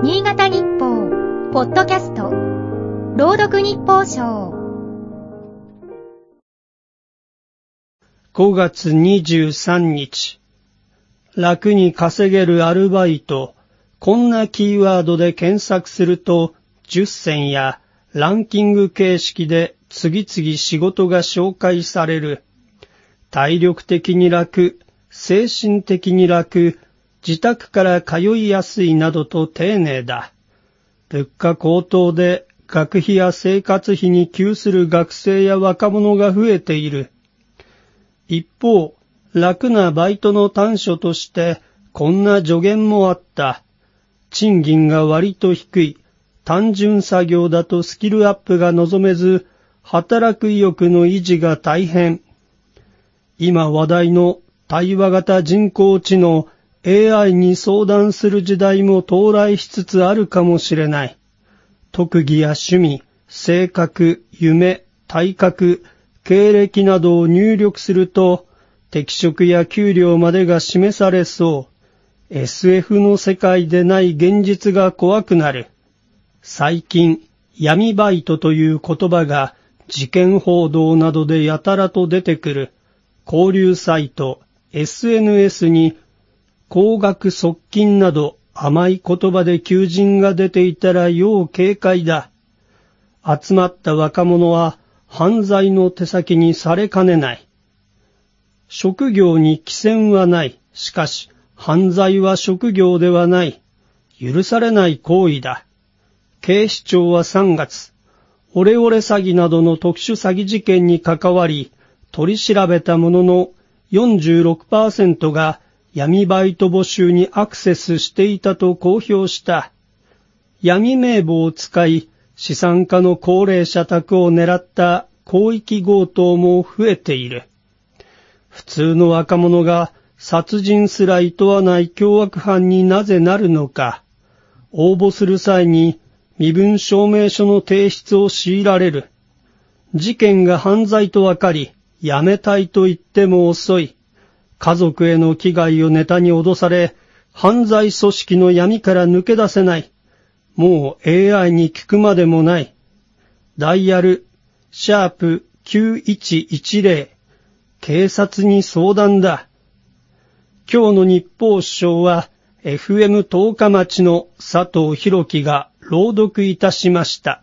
新潟日報、ポッドキャスト、朗読日報賞。5月23日。楽に稼げるアルバイト。こんなキーワードで検索すると、10選やランキング形式で次々仕事が紹介される。体力的に楽、精神的に楽、自宅から通いやすいなどと丁寧だ。物価高騰で学費や生活費に窮する学生や若者が増えている。一方、楽なバイトの短所として、こんな助言もあった。賃金が割と低い。単純作業だとスキルアップが望めず、働く意欲の維持が大変。今話題の対話型人工知能 AI に相談する時代も到来しつつあるかもしれない。特技や趣味、性格、夢、体格、経歴などを入力すると、適職や給料までが示されそう。SF の世界でない現実が怖くなる。最近、闇バイトという言葉が事件報道などでやたらと出てくる。交流サイト、SNS に高額側近など甘い言葉で求人が出ていたら要警戒だ。集まった若者は犯罪の手先にされかねない。職業に寄せはない。しかし、犯罪は職業ではない。許されない行為だ。警視庁は3月、オレオレ詐欺などの特殊詐欺事件に関わり、取り調べたものの46%が闇バイト募集にアクセスしていたと公表した。闇名簿を使い、資産家の高齢者宅を狙った広域強盗も増えている。普通の若者が殺人すら厭わない凶悪犯になぜなるのか。応募する際に身分証明書の提出を強いられる。事件が犯罪とわかり、やめたいと言っても遅い。家族への危害をネタに脅され、犯罪組織の闇から抜け出せない。もう AI に聞くまでもない。ダイヤル、シャープ9110。警察に相談だ。今日の日報首相は FM 十日町の佐藤博樹が朗読いたしました。